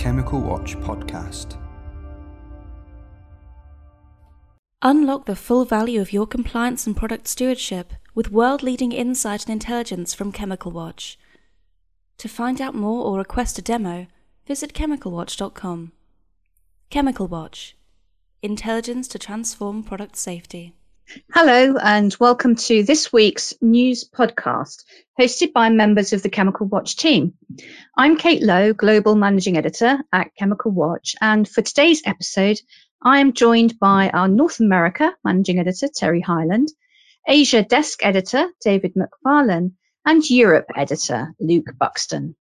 Chemical Watch podcast. Unlock the full value of your compliance and product stewardship with world leading insight and intelligence from Chemical Watch. To find out more or request a demo, visit chemicalwatch.com. Chemical Watch Intelligence to transform product safety. Hello, and welcome to this week's news podcast, hosted by members of the Chemical Watch team. I'm Kate Lowe, Global Managing Editor at Chemical Watch, and for today's episode, I am joined by our North America Managing Editor, Terry Hyland, Asia Desk Editor, David McFarlane, and Europe Editor, Luke Buxton.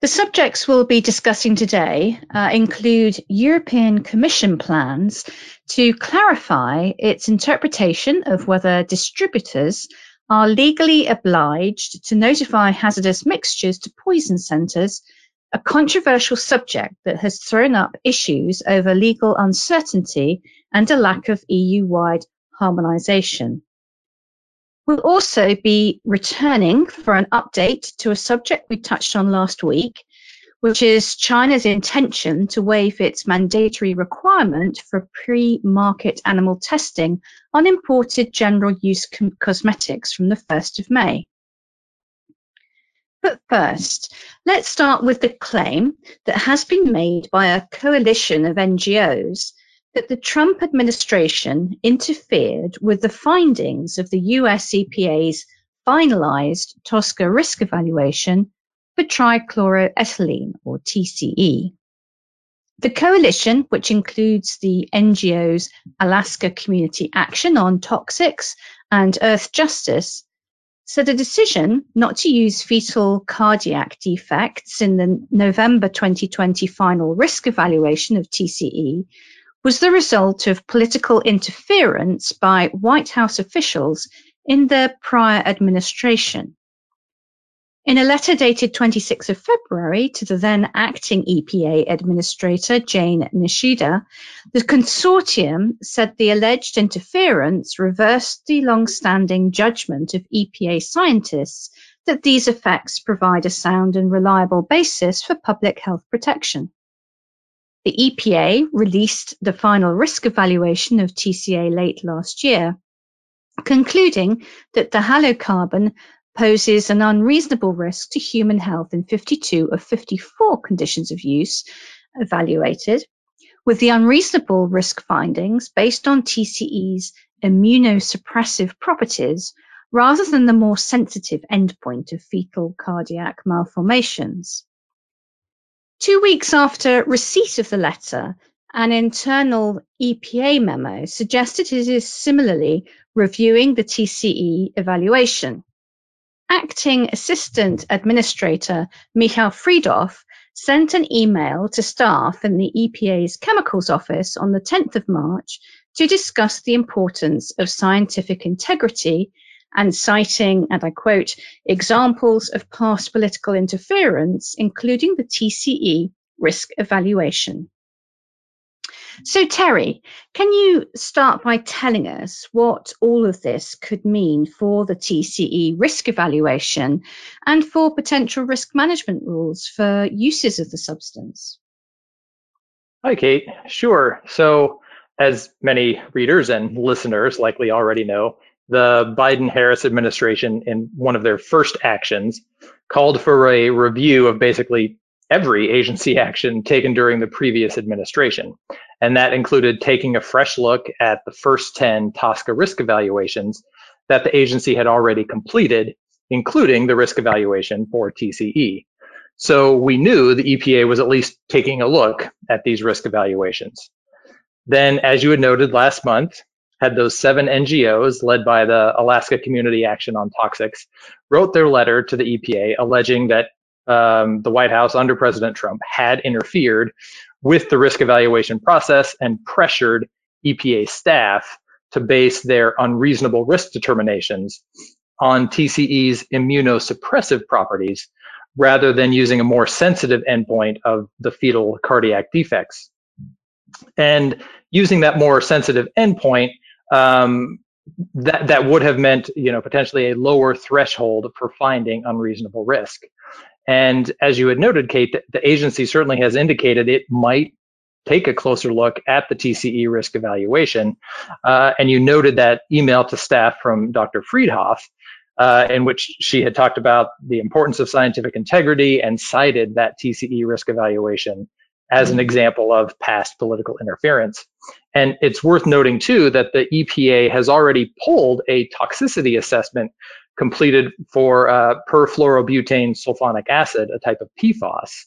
The subjects we'll be discussing today uh, include European Commission plans to clarify its interpretation of whether distributors are legally obliged to notify hazardous mixtures to poison centres, a controversial subject that has thrown up issues over legal uncertainty and a lack of EU-wide harmonisation. We'll also be returning for an update to a subject we touched on last week, which is China's intention to waive its mandatory requirement for pre market animal testing on imported general use com- cosmetics from the 1st of May. But first, let's start with the claim that has been made by a coalition of NGOs that the Trump administration interfered with the findings of the US EPA's finalized TSCA risk evaluation for trichloroethylene, or TCE. The coalition, which includes the NGOs Alaska Community Action on Toxics and Earthjustice, said a decision not to use fetal cardiac defects in the November 2020 final risk evaluation of TCE was the result of political interference by White House officials in their prior administration. In a letter dated 26th of February to the then acting EPA administrator, Jane Nishida, the consortium said the alleged interference reversed the long-standing judgment of EPA scientists that these effects provide a sound and reliable basis for public health protection. The EPA released the final risk evaluation of TCA late last year, concluding that the halocarbon poses an unreasonable risk to human health in 52 of 54 conditions of use evaluated, with the unreasonable risk findings based on TCE's immunosuppressive properties rather than the more sensitive endpoint of fetal cardiac malformations. Two weeks after receipt of the letter, an internal EPA memo suggested it is similarly reviewing the TCE evaluation. Acting Assistant Administrator Michael Freedhoff sent an email to staff in the EPA's Chemicals Office on the 10th of March to discuss the importance of scientific integrity and citing, and I quote, examples of past political interference, including the TCE risk evaluation. So, Terry, can you start by telling us what all of this could mean for the TCE risk evaluation and for potential risk management rules for uses of the substance? Hi, Kate. Sure. So, as many readers and listeners likely already know, the Biden Harris administration, in one of their first actions, called for a review of basically every agency action taken during the previous administration. And that included taking a fresh look at the first 10 TSCA risk evaluations that the agency had already completed, including the risk evaluation for TCE. So we knew the EPA was at least taking a look at these risk evaluations. Then, as you had noted last month, had those seven NGOs led by the Alaska Community Action on Toxics wrote their letter to the EPA alleging that um, the White House under President Trump had interfered with the risk evaluation process and pressured EPA staff to base their unreasonable risk determinations on TCE's immunosuppressive properties rather than using a more sensitive endpoint of the fetal cardiac defects. And using that more sensitive endpoint um, that that would have meant you know potentially a lower threshold for finding unreasonable risk And as you had noted, Kate, the, the agency certainly has indicated it might take a closer look at the TCE risk evaluation. Uh, and you noted that email to staff from Dr. Freedhoff, uh, in which she had talked about the importance of scientific integrity and cited that TCE risk evaluation as an example of past political interference. And it's worth noting too that the EPA has already pulled a toxicity assessment completed for uh, perfluorobutane sulfonic acid, a type of PFAS.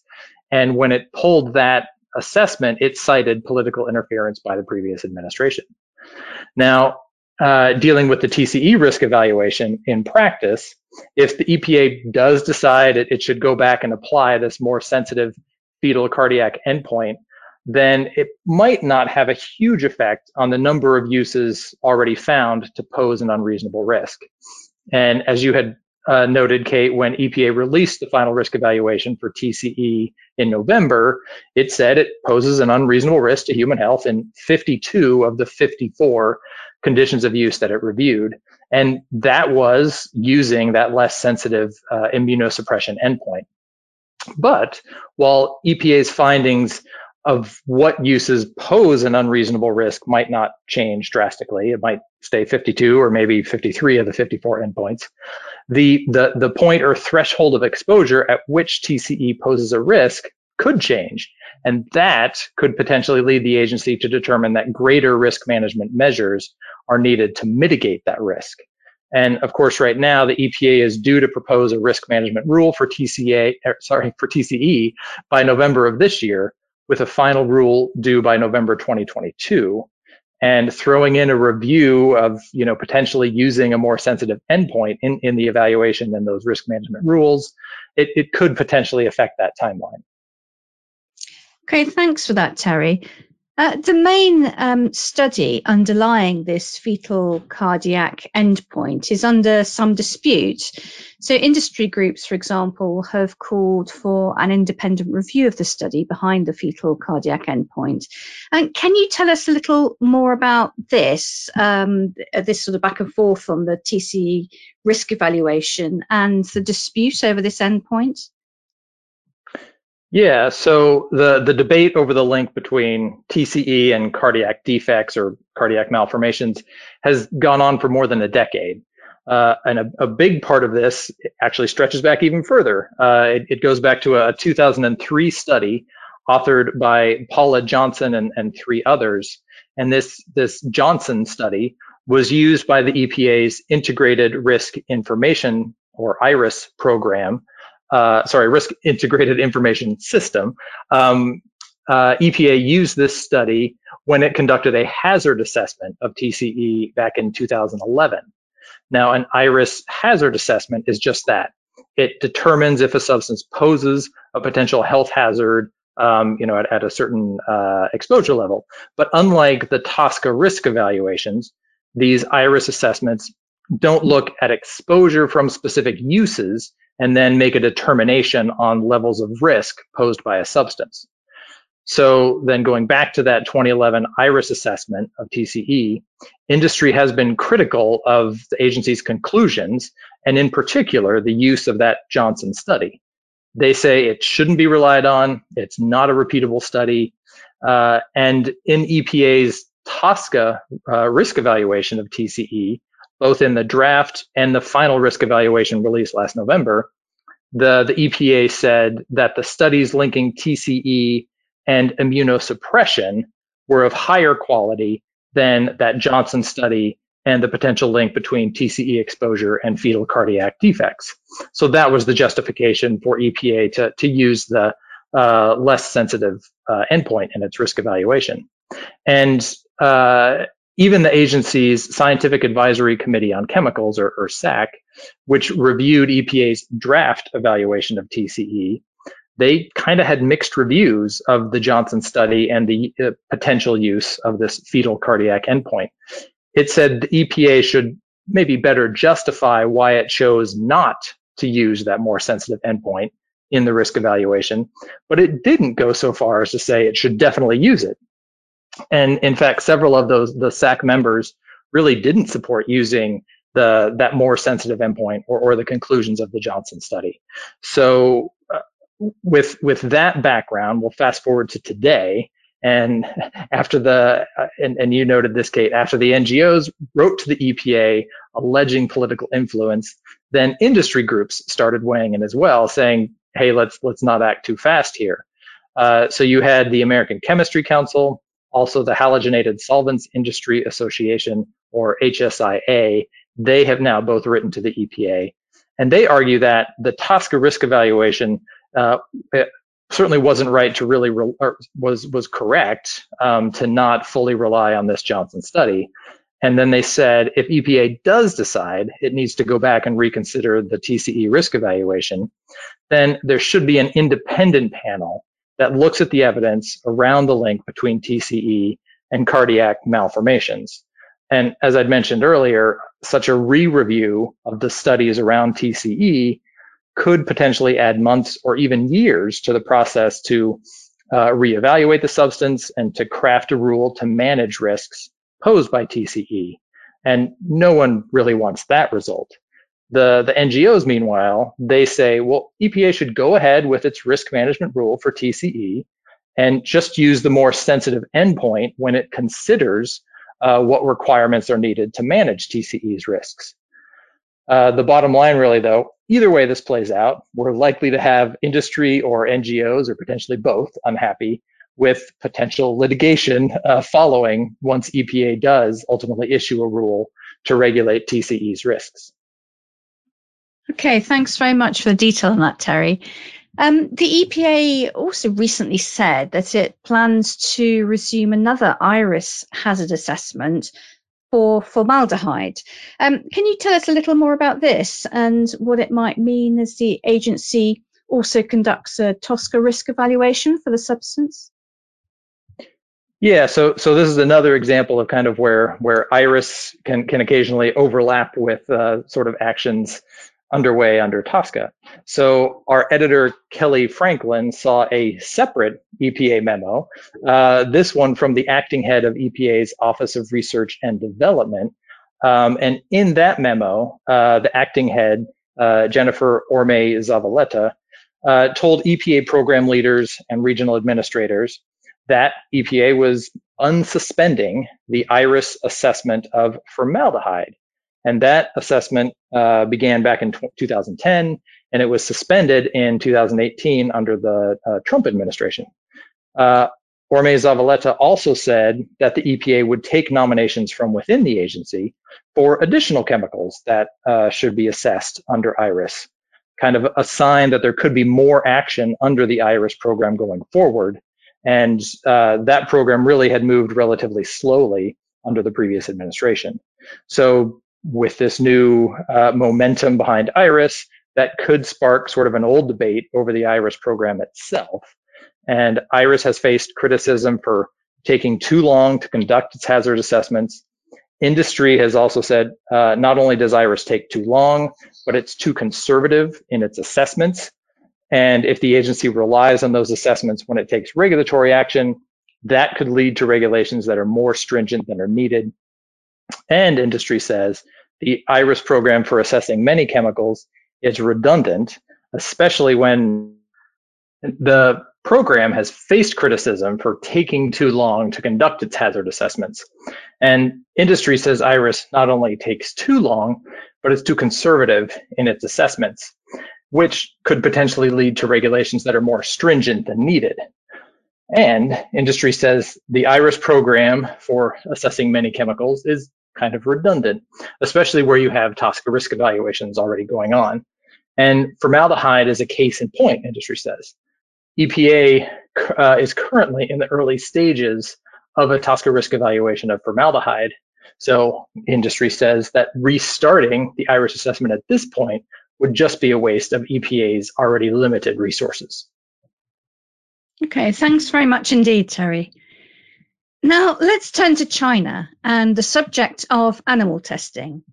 And when it pulled that assessment, it cited political interference by the previous administration. Now, uh, dealing with the TCE risk evaluation in practice, if the EPA does decide it, it should go back and apply this more sensitive fetal cardiac endpoint, then it might not have a huge effect on the number of uses already found to pose an unreasonable risk. And as you had uh, noted, Kate, when EPA released the final risk evaluation for TCE in November, it said it poses an unreasonable risk to human health in 52 of the 54 conditions of use that it reviewed. And that was using that less sensitive uh, immunosuppression endpoint. But while EPA's findings of what uses pose an unreasonable risk might not change drastically. It might stay 52 or maybe 53 of the 54 endpoints. The, the, the point or threshold of exposure at which TCE poses a risk could change. And that could potentially lead the agency to determine that greater risk management measures are needed to mitigate that risk. And of course, right now the EPA is due to propose a risk management rule for TCA, er, sorry, for TCE by November of this year, with a final rule due by November 2022. And throwing in a review of, you know, potentially using a more sensitive endpoint in, in the evaluation than those risk management rules, it, it could potentially affect that timeline. Okay, thanks for that, Terry. Uh, the main um, study underlying this fetal cardiac endpoint is under some dispute. So, industry groups, for example, have called for an independent review of the study behind the fetal cardiac endpoint. And can you tell us a little more about this, um, this sort of back and forth on the TCE risk evaluation and the dispute over this endpoint? Yeah, so the, the debate over the link between TCE and cardiac defects or cardiac malformations has gone on for more than a decade. Uh, and a, a, big part of this actually stretches back even further. Uh, it, it, goes back to a 2003 study authored by Paula Johnson and, and three others. And this, this Johnson study was used by the EPA's Integrated Risk Information or IRIS program uh, sorry, risk integrated information system, um, uh, EPA used this study when it conducted a hazard assessment of TCE back in 2011. Now, an IRIS hazard assessment is just that. It determines if a substance poses a potential health hazard, um, you know, at, at a certain uh, exposure level. But unlike the TSCA risk evaluations, these IRIS assessments don't look at exposure from specific uses and then make a determination on levels of risk posed by a substance. So then going back to that 2011 IRIS assessment of TCE, industry has been critical of the agency's conclusions, and in particular, the use of that Johnson study. They say it shouldn't be relied on, it's not a repeatable study, uh, and in EPA's TSCA uh, risk evaluation of TCE, both in the draft and the final risk evaluation released last November, the, the EPA said that the studies linking TCE and immunosuppression were of higher quality than that Johnson study and the potential link between TCE exposure and fetal cardiac defects. So that was the justification for EPA to, to use the uh, less sensitive uh, endpoint in its risk evaluation. And uh, even the agency's Scientific Advisory Committee on Chemicals, or, or SAC, which reviewed EPA's draft evaluation of TCE, they kind of had mixed reviews of the Johnson study and the uh, potential use of this fetal cardiac endpoint. It said the EPA should maybe better justify why it chose not to use that more sensitive endpoint in the risk evaluation, but it didn't go so far as to say it should definitely use it. And in fact, several of those the SAC members really didn't support using the that more sensitive endpoint or, or the conclusions of the Johnson study. So uh, with with that background, we'll fast forward to today. And after the uh, and, and you noted this, Kate, after the NGOs wrote to the EPA alleging political influence, then industry groups started weighing in as well, saying, "Hey, let's let's not act too fast here." Uh, so you had the American Chemistry Council, also the Halogenated Solvents Industry Association, or HSIA. They have now both written to the EPA, and they argue that the TSCA risk evaluation uh, certainly wasn't right to really re- was was correct um, to not fully rely on this Johnson study. And then they said if EPA does decide it needs to go back and reconsider the TCE risk evaluation, then there should be an independent panel that looks at the evidence around the link between TCE and cardiac malformations. And as I'd mentioned earlier, such a re-review of the studies around TCE could potentially add months or even years to the process to uh, reevaluate the substance and to craft a rule to manage risks posed by TCE. And no one really wants that result. The, the NGOs, meanwhile, they say, well, EPA should go ahead with its risk management rule for TCE and just use the more sensitive endpoint when it considers uh, what requirements are needed to manage TCE's risks. Uh, the bottom line, really, though, either way this plays out, we're likely to have industry or NGOs or potentially both unhappy with potential litigation uh, following once EPA does ultimately issue a rule to regulate TCE's risks. Okay, thanks very much for the detail on that, Terry. Um, the EPA also recently said that it plans to resume another IRIS hazard assessment for formaldehyde. Um, can you tell us a little more about this and what it might mean as the agency also conducts a TSCA risk evaluation for the substance? Yeah, so so this is another example of kind of where where IRIS can can occasionally overlap with uh, sort of actions underway under TSCA. So our editor, Kelly Franklin, saw a separate EPA memo, uh, this one from the acting head of EPA's Office of Research and Development. Um, and in that memo, uh, the acting head, uh, Jennifer Orme Zavaleta, uh, told EPA program leaders and regional administrators that EPA was unsuspending the IRIS assessment of formaldehyde and that assessment uh, began back in 2010, and it was suspended in 2018 under the uh, Trump administration. Uh, Orme Zavaleta also said that the EPA would take nominations from within the agency for additional chemicals that uh, should be assessed under IRIS, kind of a sign that there could be more action under the IRIS program going forward. And uh, that program really had moved relatively slowly under the previous administration. So with this new uh, momentum behind Iris, that could spark sort of an old debate over the Iris program itself. And Iris has faced criticism for taking too long to conduct its hazard assessments. Industry has also said uh, not only does Iris take too long, but it's too conservative in its assessments. And if the agency relies on those assessments when it takes regulatory action, that could lead to regulations that are more stringent than are needed and industry says the IRIS program for assessing many chemicals is redundant, especially when the program has faced criticism for taking too long to conduct its hazard assessments. And industry says IRIS not only takes too long, but it's too conservative in its assessments, which could potentially lead to regulations that are more stringent than needed. And industry says the IRIS program for assessing many chemicals is kind of redundant, especially where you have TSCA risk evaluations already going on. And formaldehyde is a case in point, industry says. EPA uh, is currently in the early stages of a TSCA risk evaluation of formaldehyde. So industry says that restarting the IRIS assessment at this point would just be a waste of EPA's already limited resources. Okay, thanks very much indeed, Terry. Now, let's turn to China and the subject of animal testing.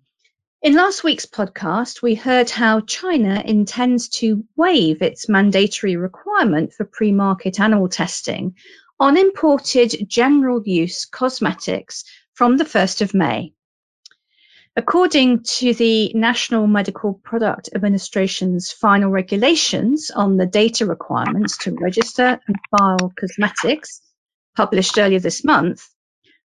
In last week's podcast, we heard how China intends to waive its mandatory requirement for pre market animal testing on imported general use cosmetics from the 1st of May. According to the National Medical Product Administration's final regulations on the data requirements to register and file cosmetics, published earlier this month,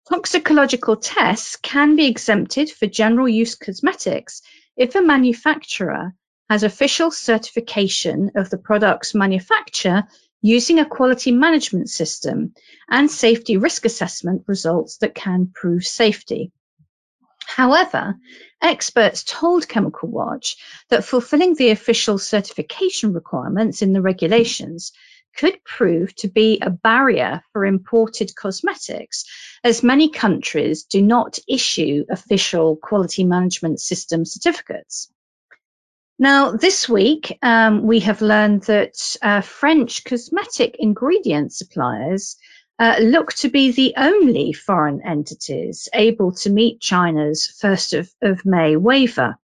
toxicological tests can be exempted for general use cosmetics if a manufacturer has official certification of the product's manufacture using a quality management system and safety risk assessment results that can prove safety. However, experts told Chemical Watch that fulfilling the official certification requirements in the regulations could prove to be a barrier for imported cosmetics, as many countries do not issue official quality management system certificates. Now, this week, um, we have learned that uh, French cosmetic ingredient suppliers uh, look to be the only foreign entities able to meet China's 1st of, of May waiver.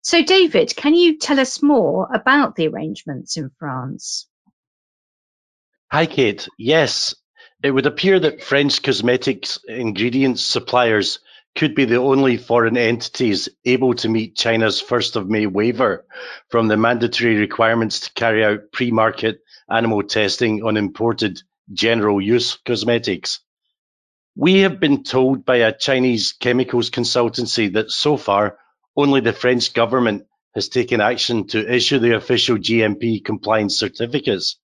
So, David, can you tell us more about the arrangements in France? Hi, Kate. Yes, it would appear that French cosmetics ingredients suppliers could be the only foreign entities able to meet China's 1st of May waiver from the mandatory requirements to carry out pre-market animal testing on imported general use cosmetics. We have been told by a Chinese chemicals consultancy that so far only the French government has taken action to issue the official GMP compliance certificates.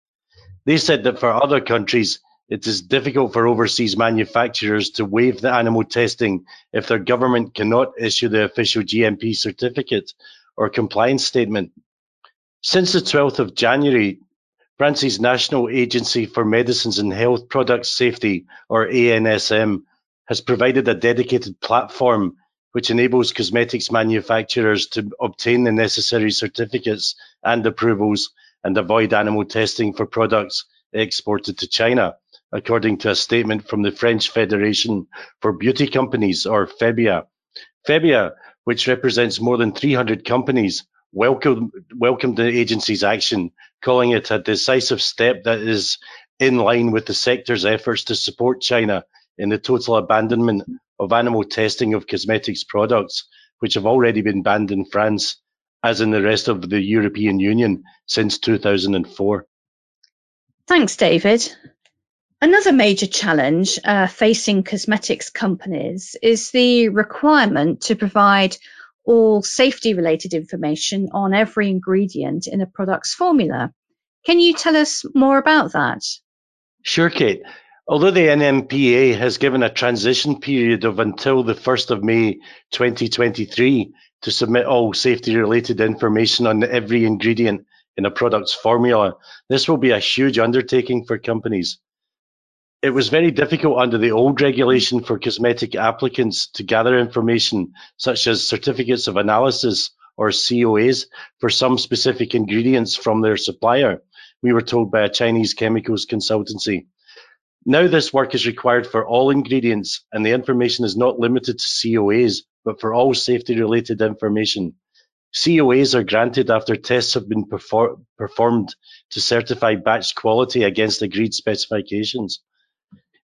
They said that for other countries, it is difficult for overseas manufacturers to waive the animal testing if their government cannot issue the official GMP certificate or compliance statement. Since the 12th of January, France's National Agency for Medicines and Health Products Safety, or ANSM, has provided a dedicated platform which enables cosmetics manufacturers to obtain the necessary certificates and approvals and avoid animal testing for products exported to China, according to a statement from the French Federation for Beauty Companies, or FEBEA. FEBEA, which represents more than 300 companies, welcomed, welcomed the agency's action, calling it a decisive step that is in line with the sector's efforts to support China in the total abandonment of animal testing of cosmetics products, which have already been banned in France, as in the rest of the European Union since 2004. Thanks, David. Another major challenge uh, facing cosmetics companies is the requirement to provide all safety related information on every ingredient in a product's formula. Can you tell us more about that? Sure, Kate. Although the NMPA has given a transition period of until the 1st of May 2023 to submit all safety related information on every ingredient in a product's formula, this will be a huge undertaking for companies. It was very difficult under the old regulation for cosmetic applicants to gather information such as certificates of analysis or COAs for some specific ingredients from their supplier, we were told by a Chinese chemicals consultancy. Now this work is required for all ingredients and the information is not limited to COAs, but for all safety related information. COAs are granted after tests have been perfor performed to certify batch quality against agreed specifications.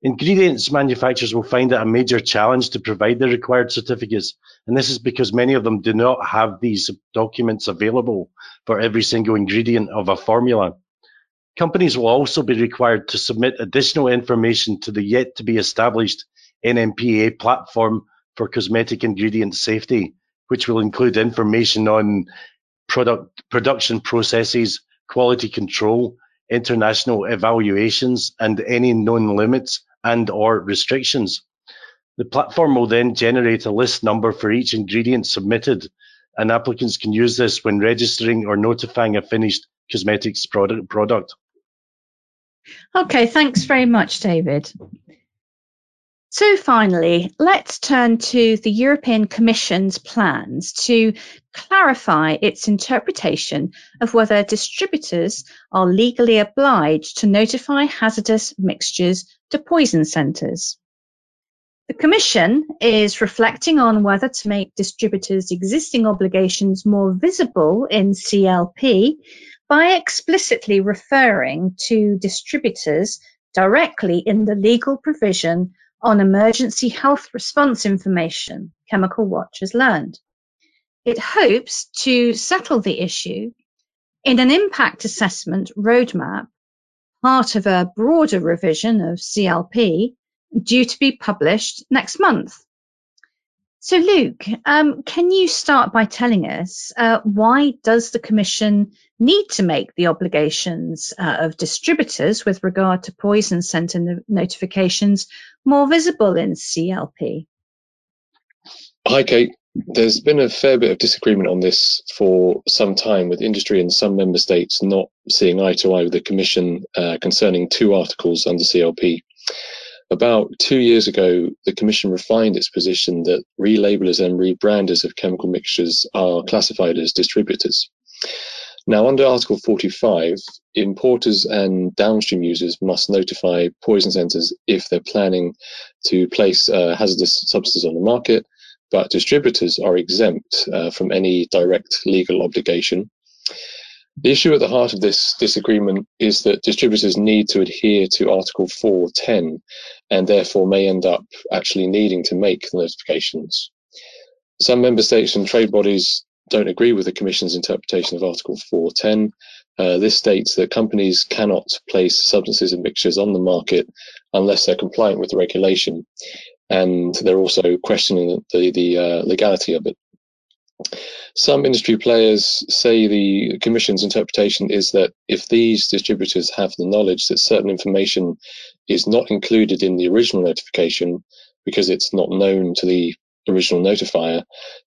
Ingredients manufacturers will find it a major challenge to provide the required certificates, and this is because many of them do not have these documents available for every single ingredient of a formula. Companies will also be required to submit additional information to the yet to be established NMPA platform for cosmetic ingredient safety, which will include information on product production processes, quality control, international evaluations, and any known limits and or restrictions. The platform will then generate a list number for each ingredient submitted, and applicants can use this when registering or notifying a finished cosmetics product. product. Okay, thanks very much, David. So finally, let's turn to the European Commission's plans to clarify its interpretation of whether distributors are legally obliged to notify hazardous mixtures to poison centres. The Commission is reflecting on whether to make distributors' existing obligations more visible in CLP by explicitly referring to distributors directly in the legal provision on emergency health response information, Chemical Watch has learned. It hopes to settle the issue in an impact assessment roadmap, part of a broader revision of CLP due to be published next month. So, Luke, um, can you start by telling us uh, why does the Commission need to make the obligations uh, of distributors with regard to poison centre no- notifications more visible in CLP? Hi, Kate. There's been a fair bit of disagreement on this for some time, with industry and some member states not seeing eye to eye with the Commission uh, concerning two articles under CLP. About two years ago, the Commission refined its position that relabelers and rebranders of chemical mixtures are classified as distributors. Now, under Article 45, importers and downstream users must notify poison centres if they're planning to place uh, hazardous substances on the market, but distributors are exempt uh, from any direct legal obligation. The issue at the heart of this disagreement is that distributors need to adhere to Article 410 and therefore may end up actually needing to make the notifications. Some member states and trade bodies don't agree with the Commission's interpretation of Article 410. Uh, this states that companies cannot place substances and mixtures on the market unless they're compliant with the regulation, and they're also questioning the, the uh, legality of it. Some industry players say the Commission's interpretation is that if these distributors have the knowledge that certain information is not included in the original notification because it's not known to the original notifier,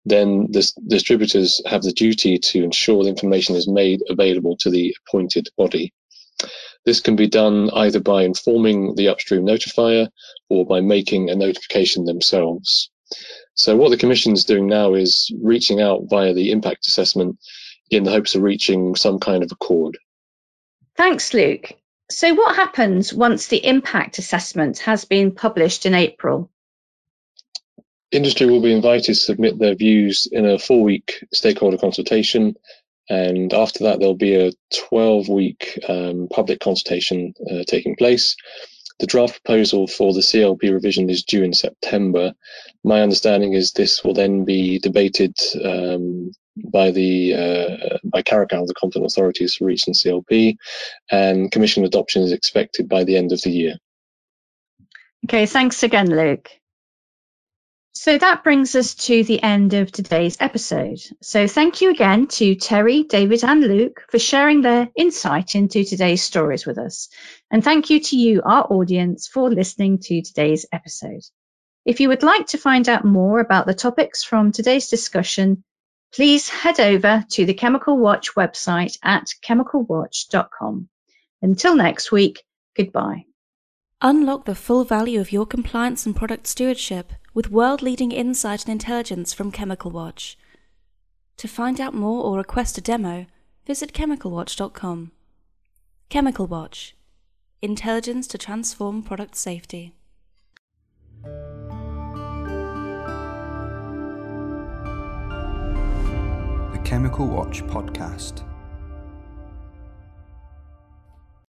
then the distributors have the duty to ensure the information is made available to the appointed body. This can be done either by informing the upstream notifier or by making a notification themselves. So what the Commission is doing now is reaching out via the impact assessment in the hopes of reaching some kind of accord. Thanks, Luke. So, what happens once the impact assessment has been published in April? Industry will be invited to submit their views in a four week stakeholder consultation, and after that, there'll be a 12 week um, public consultation uh, taking place. The draft proposal for the CLP revision is due in September. My understanding is this will then be debated um, by the uh, by CARACAL, the competent authorities for reaching CLP, and Commission adoption is expected by the end of the year. Okay, thanks again, Luke. So that brings us to the end of today's episode. So thank you again to Terry, David, and Luke for sharing their insight into today's stories with us. And thank you to you, our audience, for listening to today's episode. If you would like to find out more about the topics from today's discussion, please head over to the Chemical Watch website at chemicalwatch.com. Until next week, goodbye. Unlock the full value of your compliance and product stewardship with world leading insight and intelligence from Chemical Watch. To find out more or request a demo, visit chemicalwatch.com. Chemical Watch Intelligence to transform product safety. The Chemical Watch Podcast.